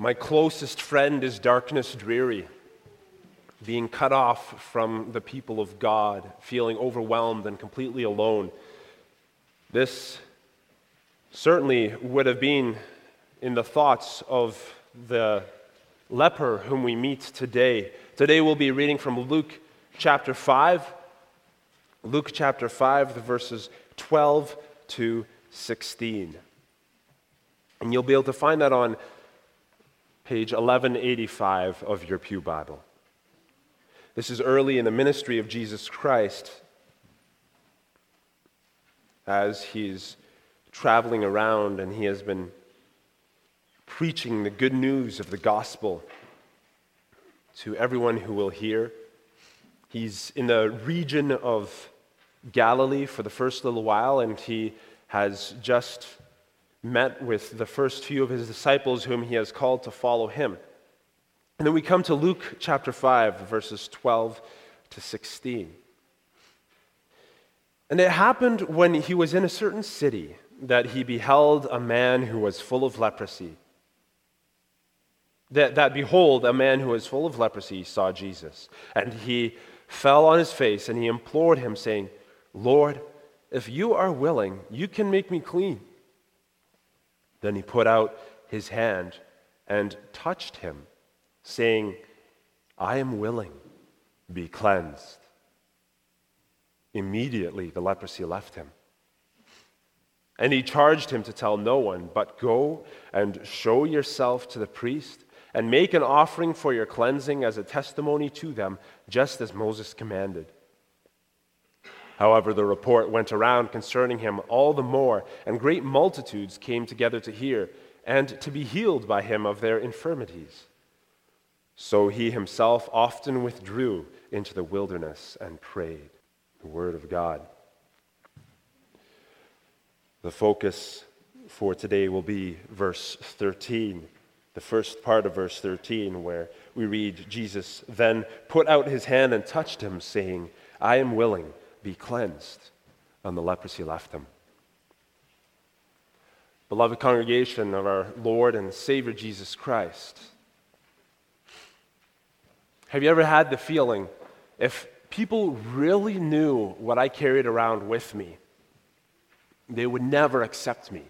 My closest friend is darkness dreary, being cut off from the people of God, feeling overwhelmed and completely alone. This certainly would have been in the thoughts of the leper whom we meet today. Today we'll be reading from Luke chapter 5. Luke chapter 5, the verses 12 to 16. And you'll be able to find that on page 1185 of your Pew Bible. This is early in the ministry of Jesus Christ as he's traveling around and he has been preaching the good news of the gospel to everyone who will hear. He's in the region of Galilee for the first little while, and he has just met with the first few of his disciples whom he has called to follow him. And then we come to Luke chapter 5, verses 12 to 16. And it happened when he was in a certain city that he beheld a man who was full of leprosy. That, that behold, a man who was full of leprosy saw Jesus. And he fell on his face and he implored him, saying, Lord, if you are willing, you can make me clean. Then he put out his hand and touched him, saying, I am willing, be cleansed. Immediately the leprosy left him. And he charged him to tell no one, but go and show yourself to the priest and make an offering for your cleansing as a testimony to them, just as Moses commanded. However, the report went around concerning him all the more, and great multitudes came together to hear and to be healed by him of their infirmities. So he himself often withdrew into the wilderness and prayed. The Word of God. The focus for today will be verse 13 the first part of verse 13, where we read, Jesus then put out his hand and touched him, saying, I am willing, be cleansed. And the leprosy left him. Beloved congregation of our Lord and Savior Jesus Christ, have you ever had the feeling if people really knew what I carried around with me, they would never accept me?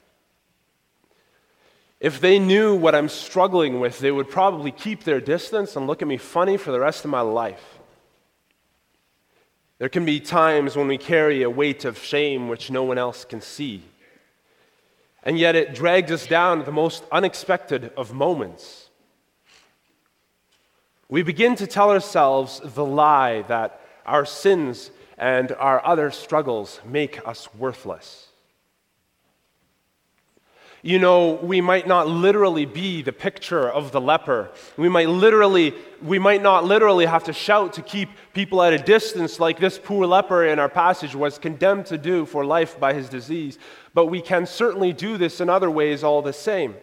If they knew what I'm struggling with, they would probably keep their distance and look at me funny for the rest of my life. There can be times when we carry a weight of shame which no one else can see. And yet it drags us down at the most unexpected of moments. We begin to tell ourselves the lie that our sins and our other struggles make us worthless. You know, we might not literally be the picture of the leper. We might literally, we might not literally have to shout to keep people at a distance like this poor leper in our passage was condemned to do for life by his disease. But we can certainly do this in other ways all the same.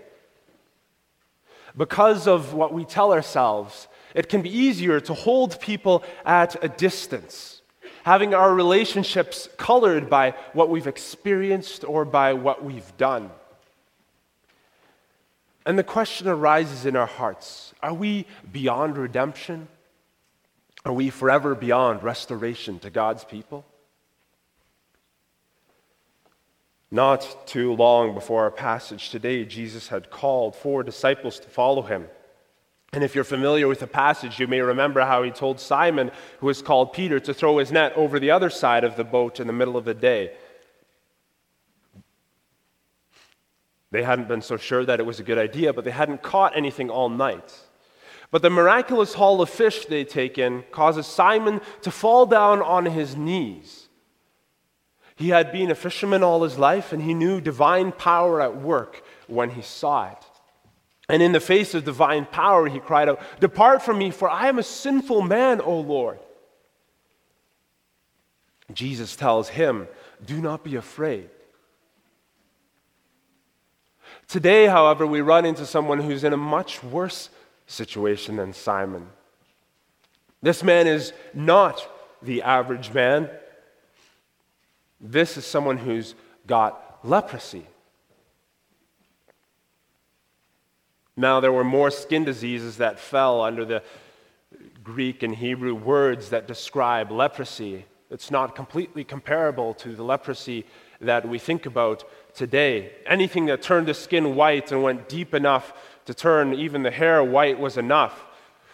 Because of what we tell ourselves, it can be easier to hold people at a distance, having our relationships colored by what we've experienced or by what we've done. And the question arises in our hearts Are we beyond redemption? Are we forever beyond restoration to God's people? Not too long before our passage today, Jesus had called four disciples to follow him. And if you're familiar with the passage, you may remember how he told Simon, who was called Peter, to throw his net over the other side of the boat in the middle of the day. They hadn't been so sure that it was a good idea, but they hadn't caught anything all night. But the miraculous haul of fish they take in causes Simon to fall down on his knees. He had been a fisherman all his life, and he knew divine power at work when he saw it. And in the face of divine power, he cried out, Depart from me, for I am a sinful man, O Lord. Jesus tells him, Do not be afraid. Today, however, we run into someone who's in a much worse situation than Simon. This man is not the average man. This is someone who's got leprosy. Now, there were more skin diseases that fell under the Greek and Hebrew words that describe leprosy. It's not completely comparable to the leprosy that we think about today. Anything that turned the skin white and went deep enough to turn even the hair white was enough.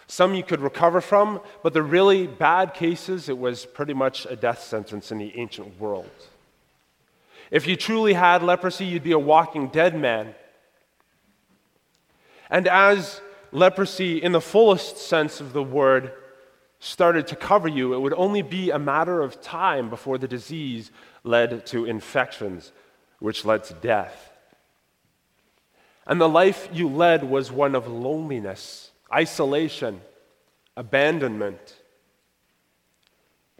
Some you could recover from, but the really bad cases, it was pretty much a death sentence in the ancient world. If you truly had leprosy, you'd be a walking dead man. And as leprosy, in the fullest sense of the word, started to cover you, it would only be a matter of time before the disease led to infections, which led to death. And the life you led was one of loneliness, isolation, abandonment.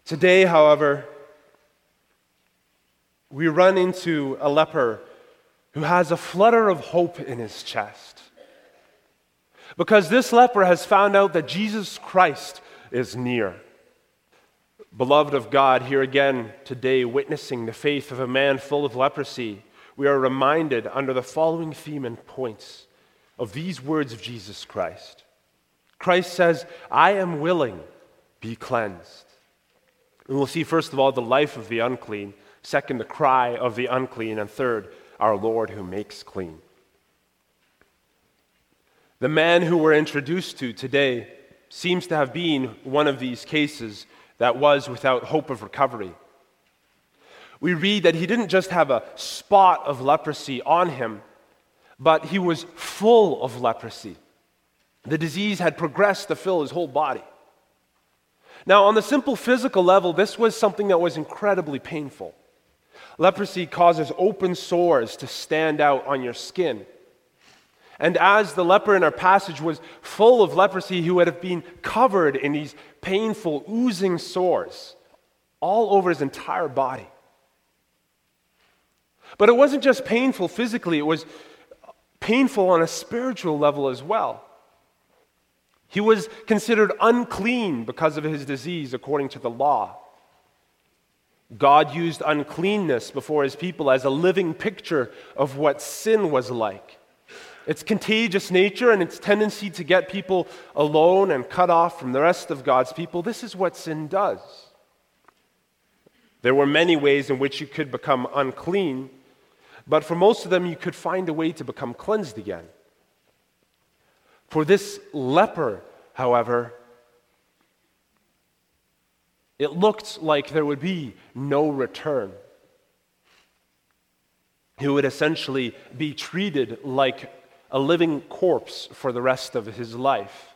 Today, however, we run into a leper who has a flutter of hope in his chest. Because this leper has found out that Jesus Christ is near. Beloved of God, here again today, witnessing the faith of a man full of leprosy, we are reminded under the following theme and points of these words of Jesus Christ. Christ says, I am willing, be cleansed. And we'll see, first of all, the life of the unclean, second, the cry of the unclean, and third, our Lord who makes clean. The man who we're introduced to today seems to have been one of these cases that was without hope of recovery. We read that he didn't just have a spot of leprosy on him, but he was full of leprosy. The disease had progressed to fill his whole body. Now, on the simple physical level, this was something that was incredibly painful. Leprosy causes open sores to stand out on your skin. And as the leper in our passage was full of leprosy, he would have been covered in these painful, oozing sores all over his entire body. But it wasn't just painful physically, it was painful on a spiritual level as well. He was considered unclean because of his disease according to the law. God used uncleanness before his people as a living picture of what sin was like. Its contagious nature and its tendency to get people alone and cut off from the rest of God's people, this is what sin does. There were many ways in which you could become unclean, but for most of them, you could find a way to become cleansed again. For this leper, however, it looked like there would be no return. He would essentially be treated like a living corpse for the rest of his life.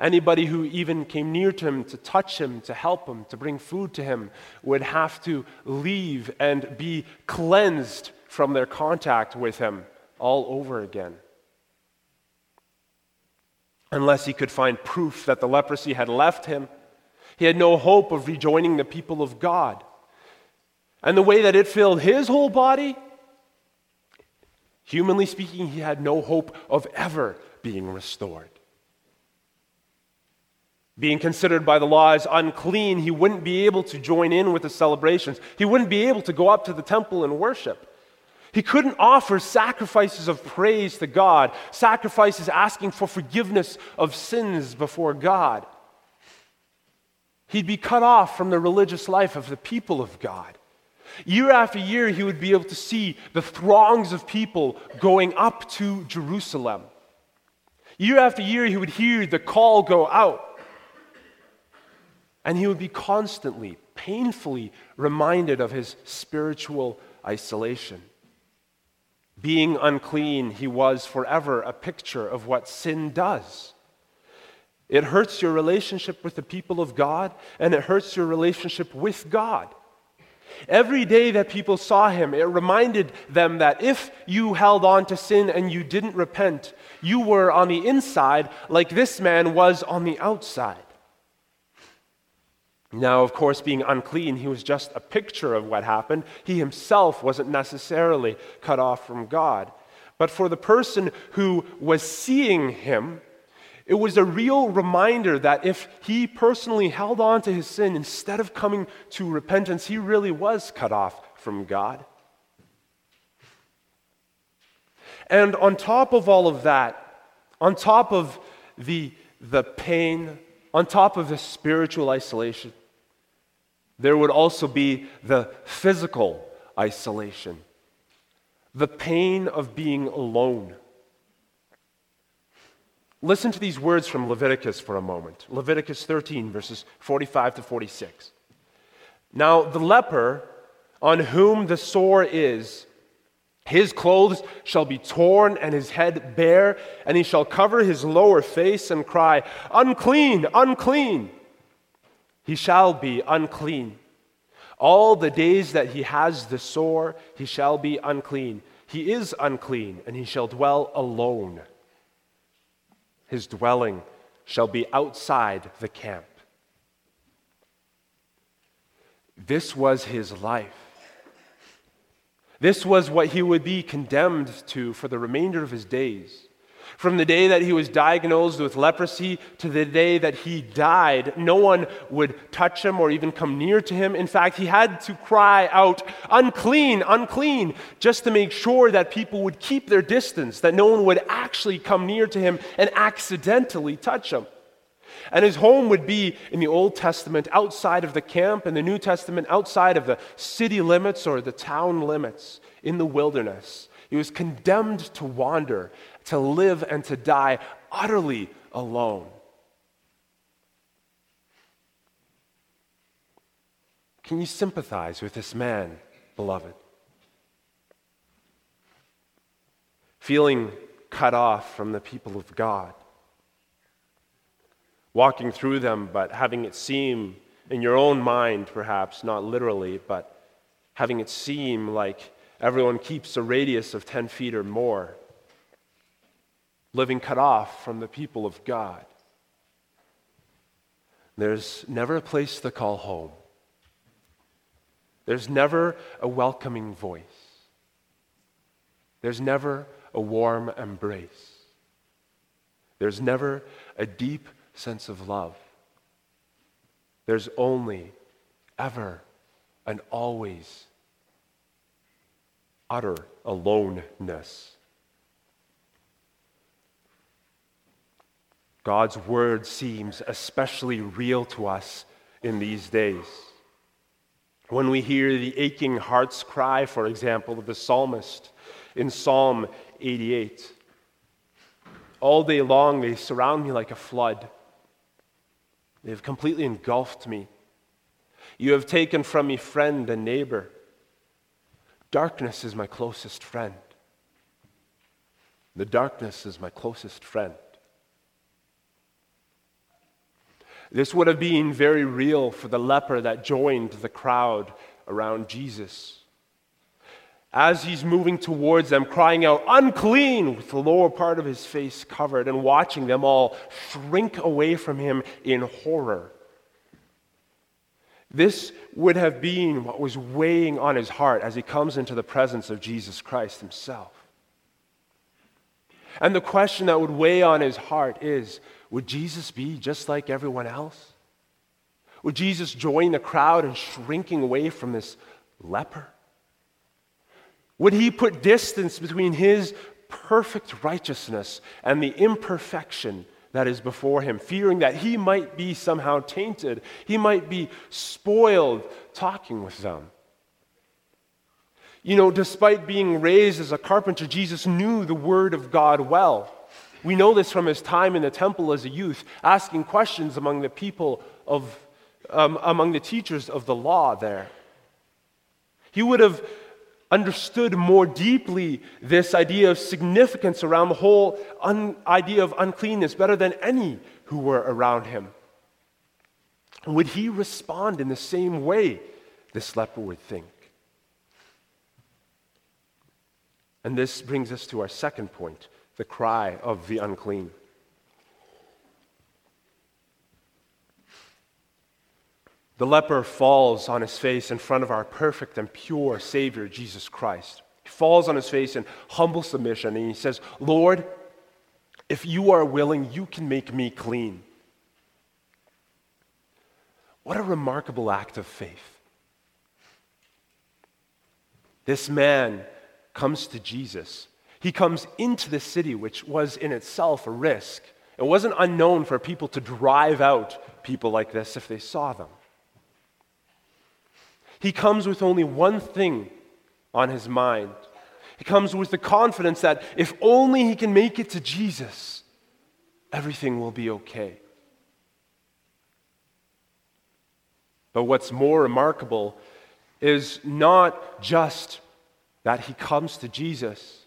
Anybody who even came near to him to touch him, to help him, to bring food to him, would have to leave and be cleansed from their contact with him all over again. Unless he could find proof that the leprosy had left him, he had no hope of rejoining the people of God. And the way that it filled his whole body Humanly speaking, he had no hope of ever being restored. Being considered by the law as unclean, he wouldn't be able to join in with the celebrations. He wouldn't be able to go up to the temple and worship. He couldn't offer sacrifices of praise to God, sacrifices asking for forgiveness of sins before God. He'd be cut off from the religious life of the people of God. Year after year, he would be able to see the throngs of people going up to Jerusalem. Year after year, he would hear the call go out. And he would be constantly, painfully reminded of his spiritual isolation. Being unclean, he was forever a picture of what sin does. It hurts your relationship with the people of God, and it hurts your relationship with God. Every day that people saw him, it reminded them that if you held on to sin and you didn't repent, you were on the inside like this man was on the outside. Now, of course, being unclean, he was just a picture of what happened. He himself wasn't necessarily cut off from God. But for the person who was seeing him, it was a real reminder that if he personally held on to his sin instead of coming to repentance, he really was cut off from God. And on top of all of that, On top of the, the pain, on top of the spiritual isolation, there would also be the physical isolation, the pain of being alone. Listen to these words from Leviticus for a moment Leviticus 13, verses 45 to 46. Now, the leper on whom the sore is, his clothes shall be torn and his head bare, and he shall cover his lower face and cry, Unclean, unclean. He shall be unclean. All the days that he has the sore, he shall be unclean. He is unclean, and he shall dwell alone. His dwelling shall be outside the camp. This was his life. This was what he would be condemned to for the remainder of his days. From the day that he was diagnosed with leprosy to the day that he died, no one would touch him or even come near to him. In fact, he had to cry out, unclean, unclean, just to make sure that people would keep their distance, that no one would actually come near to him and accidentally touch him. And his home would be in the Old Testament outside of the camp, in the New Testament outside of the city limits or the town limits in the wilderness. He was condemned to wander, to live, and to die utterly alone. Can you sympathize with this man, beloved? Feeling cut off from the people of God walking through them, but having it seem in your own mind, perhaps, not literally, but having it seem like everyone keeps a radius of 10 feet or more, living cut off from the people of God. There's never a place to call home. There's never a welcoming voice. There's never a warm embrace. There's never a deep sense of love. There's only, ever, and always utter aloneness. God's word seems especially real to us in these days. When we hear the aching heart's cry, for example, of the psalmist in Psalm 88, all day long they surround me like a flood. They have completely engulfed me. You have taken from me friend and neighbor. Darkness is my closest friend. The darkness is my closest friend. This would have been very real for the leper that joined the crowd around Jesus as he's moving towards them, crying out, unclean, with the lower part of his face covered, and watching them all shrink away from him in horror. This would have been what was weighing on his heart as he comes into the presence of Jesus Christ himself. And the question that would weigh on his heart is would Jesus be just like everyone else? Would Jesus join the crowd in shrinking away from this leper? Would he put distance between his perfect righteousness and the imperfection that is before him, fearing that he might be somehow tainted, he might be spoiled talking with them? You know, despite being raised as a carpenter, Jesus knew the Word of God well. We know this from his time in the temple as a youth, asking questions among the people of, um, among the teachers of the law there. He would have understood more deeply this idea of significance around the whole un- idea of uncleanness better than any who were around him. Would he respond in the same way this leper would think? And this brings us to our second point the cry of the unclean. The leper falls on his face in front of our perfect and pure Savior, Jesus Christ. He falls on his face in humble submission and he says, Lord, if you are willing, you can make me clean. What a remarkable act of faith. This man comes to Jesus He comes into the city, which was in itself a risk. It wasn't unknown for people to drive out people like this if they saw them. He comes with only one thing on his mind. He comes with the confidence that if only he can make it to Jesus, everything will be okay. But what's more remarkable is not just that he comes to Jesus.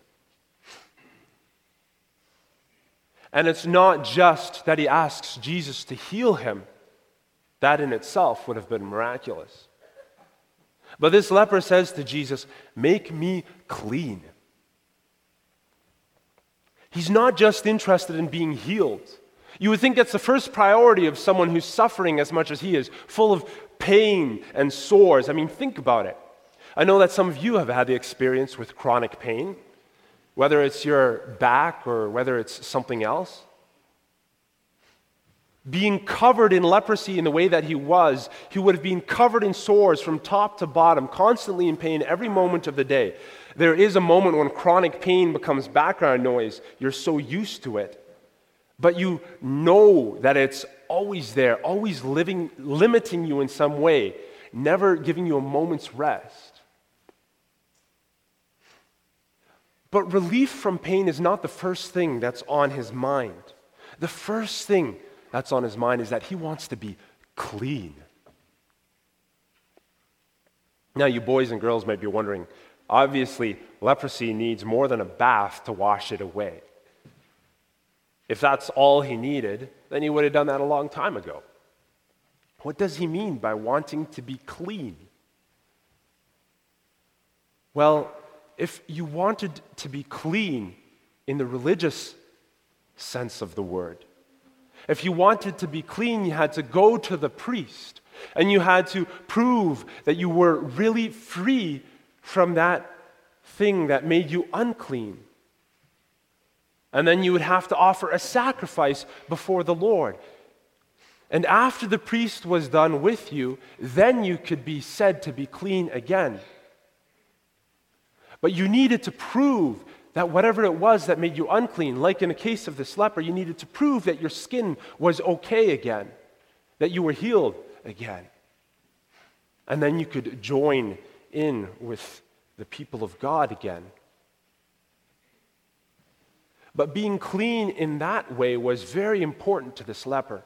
And it's not just that he asks Jesus to heal him. That in itself would have been miraculous. But this leper says to Jesus, Make me clean. He's not just interested in being healed. You would think that's the first priority of someone who's suffering as much as he is, full of pain and sores. I mean, think about it. I know that some of you have had the experience with chronic pain, whether it's your back or whether it's something else. Being covered in leprosy in the way that he was, he would have been covered in sores from top to bottom, constantly in pain every moment of the day. There is a moment when chronic pain becomes background noise. You're so used to it. But you know that it's always there, always living, limiting you in some way, never giving you a moment's rest. But relief from pain is not the first thing that's on his mind. The first thing that's on his mind is that he wants to be clean. Now, you boys and girls might be wondering obviously, leprosy needs more than a bath to wash it away. If that's all he needed, then he would have done that a long time ago. What does he mean by wanting to be clean? Well, if you wanted to be clean in the religious sense of the word, if you wanted to be clean, you had to go to the priest and you had to prove that you were really free from that thing that made you unclean. And then you would have to offer a sacrifice before the Lord. And after the priest was done with you, then you could be said to be clean again. But you needed to prove that whatever it was that made you unclean, like in the case of this leper, you needed to prove that your skin was okay again, that you were healed again. And then you could join in with the people of God again. But being clean in that way was very important to this leper.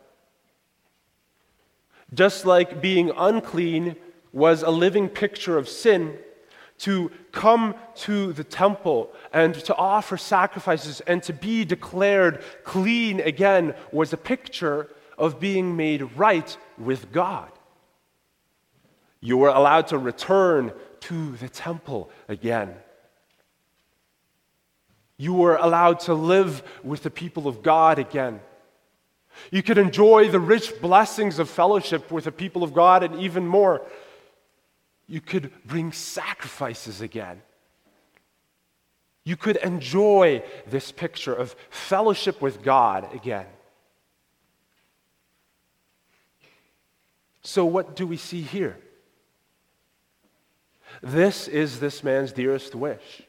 Just like being unclean was a living picture of sin, to come to the temple and to offer sacrifices and to be declared clean again was a picture of being made right with God. You were allowed to return to the temple again. You were allowed to live with the people of God again. You could enjoy the rich blessings of fellowship with the people of God, and even more, you could bring sacrifices again. You could enjoy this picture of fellowship with God again. So, what do we see here? This is this man's dearest wish.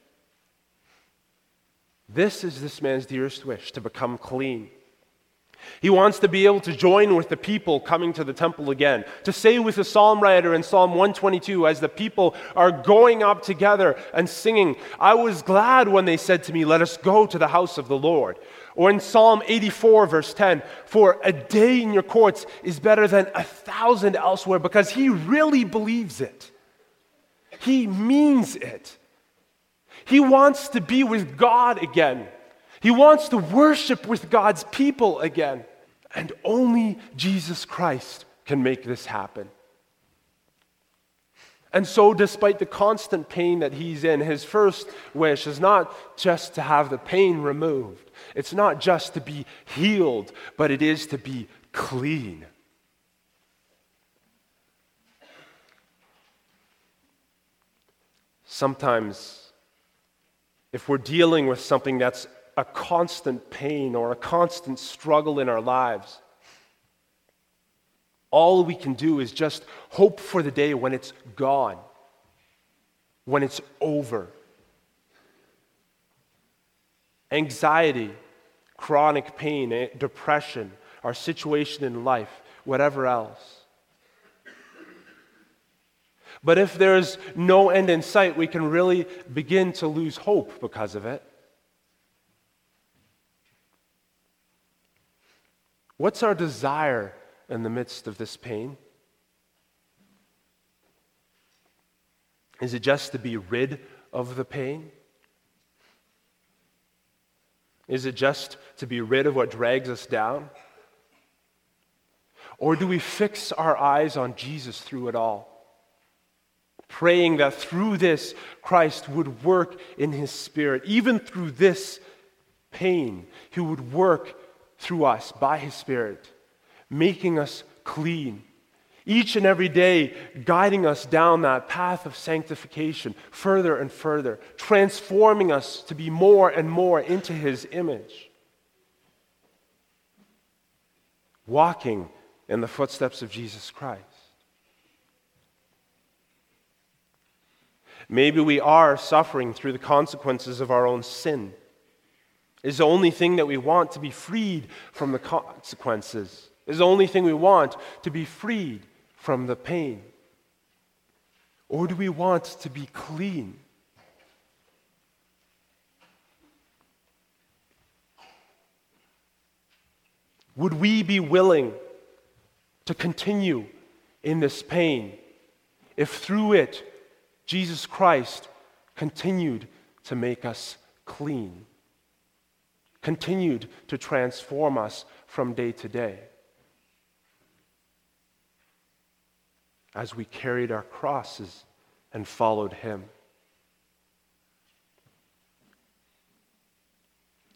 This is this man's dearest wish to become clean. He wants to be able to join with the people coming to the temple again. To say with the psalm writer in Psalm 122, as the people are going up together and singing, I was glad when they said to me, Let us go to the house of the Lord. Or in Psalm 84, verse 10, For a day in your courts is better than a thousand elsewhere, because he really believes it. He means it. He wants to be with God again. He wants to worship with God's people again. And only Jesus Christ can make this happen. And so, despite the constant pain that he's in, his first wish is not just to have the pain removed. It's not just to be healed, but it is to be clean. Sometimes, if we're dealing with something that's a constant pain or a constant struggle in our lives, all we can do is just hope for the day when it's gone, when it's over. anxiety, chronic pain, eh, depression, our situation in life, whatever else. But if there's no end in sight, we can really begin to lose hope because of it. What's our desire in the midst of this pain? Is it just to be rid of the pain? Is it just to be rid of what drags us down? Or do we fix our eyes on Jesus through it all? Praying that through this, Christ would work in his spirit. Even through this pain, he would work through us by his spirit, making us clean. Each and every day, guiding us down that path of sanctification further and further, transforming us to be more and more into his image. Walking in the footsteps of Jesus Christ. Maybe we are suffering through the consequences of our own sin. Is the only thing that we want to be freed from the consequences. Is the only thing we want to be freed from the pain. Or do we want to be clean? Would we be willing to continue in this pain if through it Jesus Christ continued to make us clean, continued to transform us from day to day. As we carried our crosses and followed Him.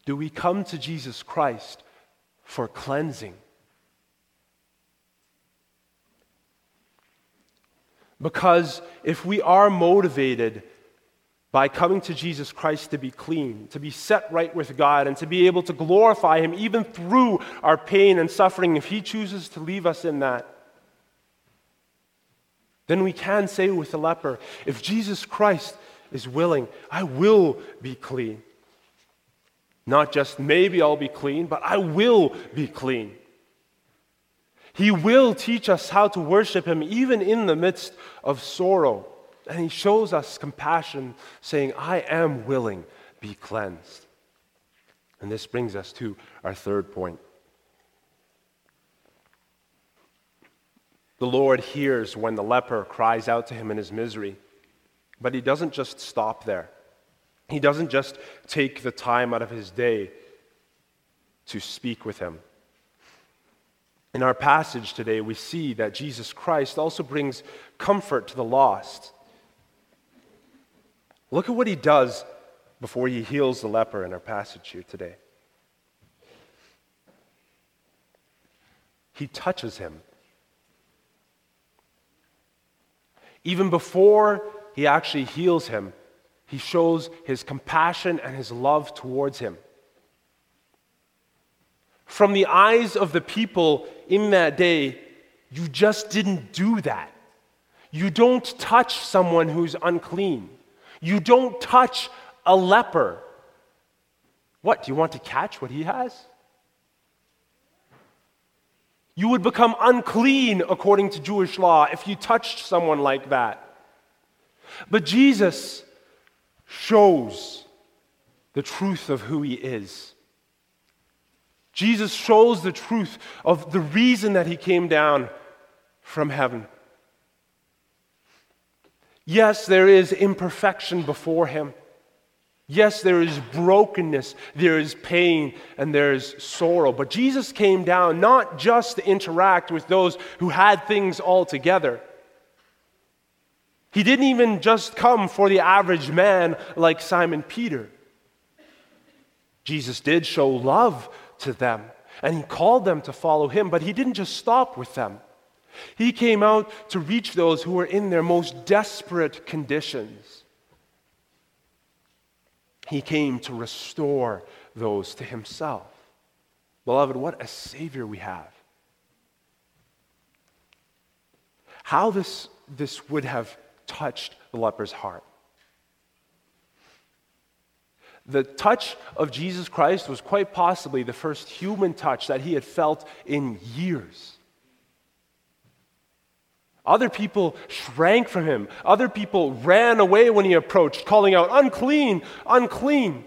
Do we come to Jesus Christ for cleansing? Because if we are motivated by coming to Jesus Christ to be clean, to be set right with God, and to be able to glorify Him even through our pain and suffering, if He chooses to leave us in that, then we can say with the leper, if Jesus Christ is willing, I will be clean. Not just maybe I'll be clean, but I will be clean. He will teach us how to worship Him even in the midst of sorrow. And He shows us compassion, saying, I am willing, be cleansed. And this brings us to our third point. The Lord hears when the leper cries out to Him in his misery, but He doesn't just stop there. He doesn't just take the time out of His day to speak with Him. In our passage today, we see that Jesus Christ also brings comfort to the lost. Look at what he does before he heals the leper in our passage here today. He touches him. Even before he actually heals him, he shows his compassion and his love towards him. From the eyes of the people in that day, you just didn't do that. You don't touch someone who's unclean. You don't touch a leper. What, do you want to catch what he has? You would become unclean according to Jewish law if you touched someone like that. But Jesus shows the truth of who he is. Jesus shows the truth of the reason that he came down from heaven. Yes, there is imperfection before him. Yes, there is brokenness, there is pain, and there is sorrow. But Jesus came down not just to interact with those who had things all together. He didn't even just come for the average man like Simon Peter. Jesus did show love to them and he called them to follow him, but he didn't just stop with them. He came out to reach those who were in their most desperate conditions. He came to restore those to himself. Beloved, what a Savior we have. How this, this would have touched the leper's heart. The touch of Jesus Christ was quite possibly the first human touch that he had felt in years. Other people shrank from him. Other people ran away when he approached, calling out, unclean, unclean.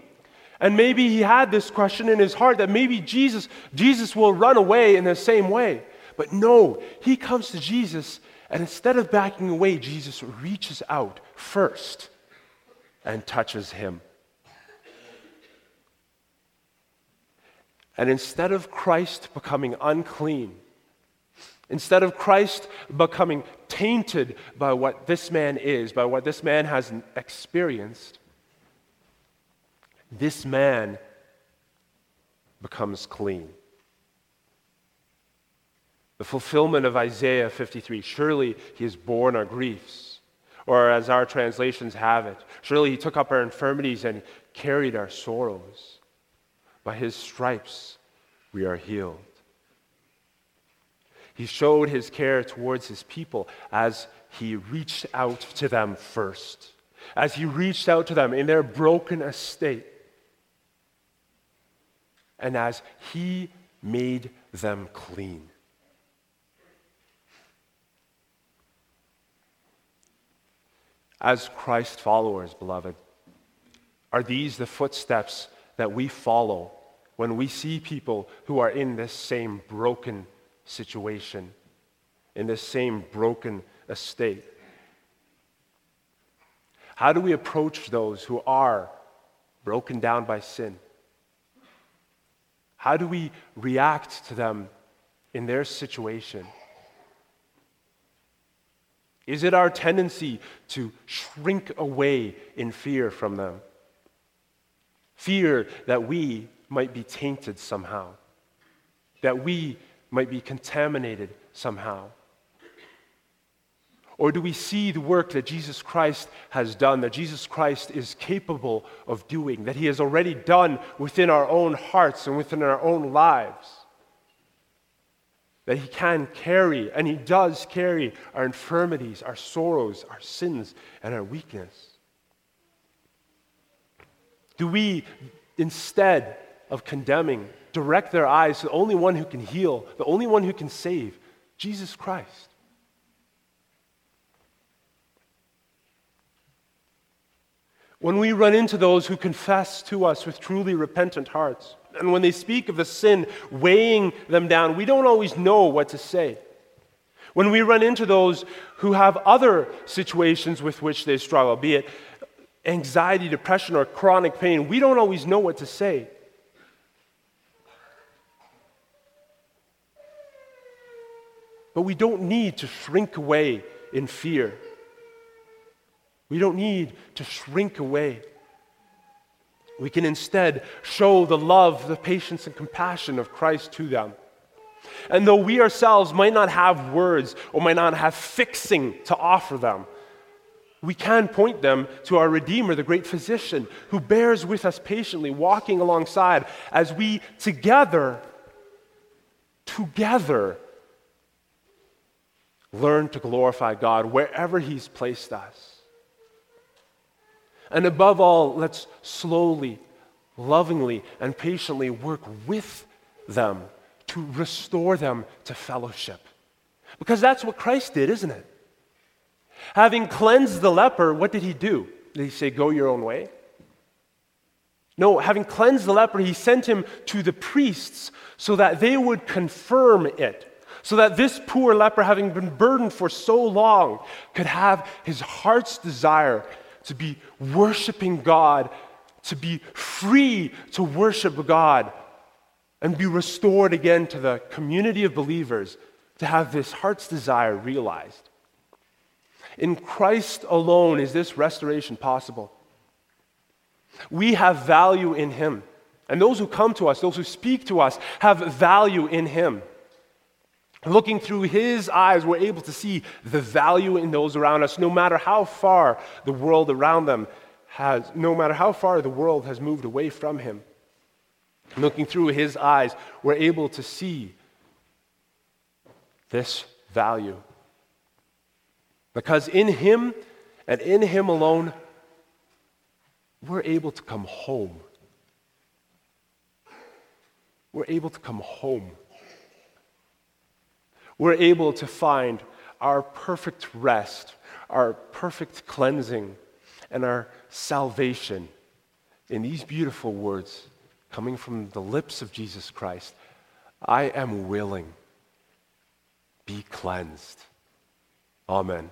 And maybe he had this question in his heart that maybe Jesus, Jesus will run away in the same way. But no, he comes to Jesus, and instead of backing away, Jesus reaches out first and touches him. And instead of Christ becoming unclean, instead of Christ becoming tainted by what this man is, by what this man has experienced, this man becomes clean. The fulfillment of Isaiah 53 surely he has borne our griefs, or as our translations have it, surely he took up our infirmities and carried our sorrows. By his stripes we are healed. He showed his care towards his people as he reached out to them first, as he reached out to them in their broken estate, and as he made them clean. As Christ followers, beloved, are these the footsteps that we follow when we see people who are in this same broken situation, in this same broken estate? How do we approach those who are broken down by sin? How do we react to them in their situation? Is it our tendency to shrink away in fear from them? Fear that we might be tainted somehow, that we might be contaminated somehow? Or do we see the work that Jesus Christ has done, that Jesus Christ is capable of doing, that he has already done within our own hearts and within our own lives? That he can carry, and he does carry, our infirmities, our sorrows, our sins, and our weakness? Do we instead of condemning direct their eyes to the only one who can heal, the only one who can save, Jesus Christ. When we run into those who confess to us with truly repentant hearts, and when they speak of the sin weighing them down, we don't always know what to say. When we run into those who have other situations with which they struggle, be it anxiety, depression, or chronic pain, we don't always know what to say. But we don't need to shrink away in fear. We don't need to shrink away. We can instead show the love, the patience, and compassion of Christ to them. And though we ourselves might not have words or might not have fixing to offer them, we can point them to our Redeemer, the great physician, who bears with us patiently, walking alongside as we together, together, learn to glorify God wherever He's placed us. And above all, let's slowly, lovingly, and patiently work with them to restore them to fellowship. Because that's what Christ did, isn't it? Having cleansed the leper, what did he do? Did he say, Go your own way? No, having cleansed the leper, he sent him to the priests so that they would confirm it so that this poor leper, having been burdened for so long, could have his heart's desire to be worshiping God, to be free to worship God, and be restored again to the community of believers, to have this heart's desire realized. In Christ alone is this restoration possible. We have value in Him. And those who come to us, those who speak to us, have value in Him. Looking through his eyes, we're able to see the value in those around us, no matter how far the world around them has, no matter how far the world has moved away from him. Looking through his eyes, we're able to see this value. Because in him and in him alone, we're able to come home we're able to come home. We're able to find our perfect rest, our perfect cleansing, and our salvation in these beautiful words coming from the lips of Jesus Christ I am willing. Be cleansed. Amen.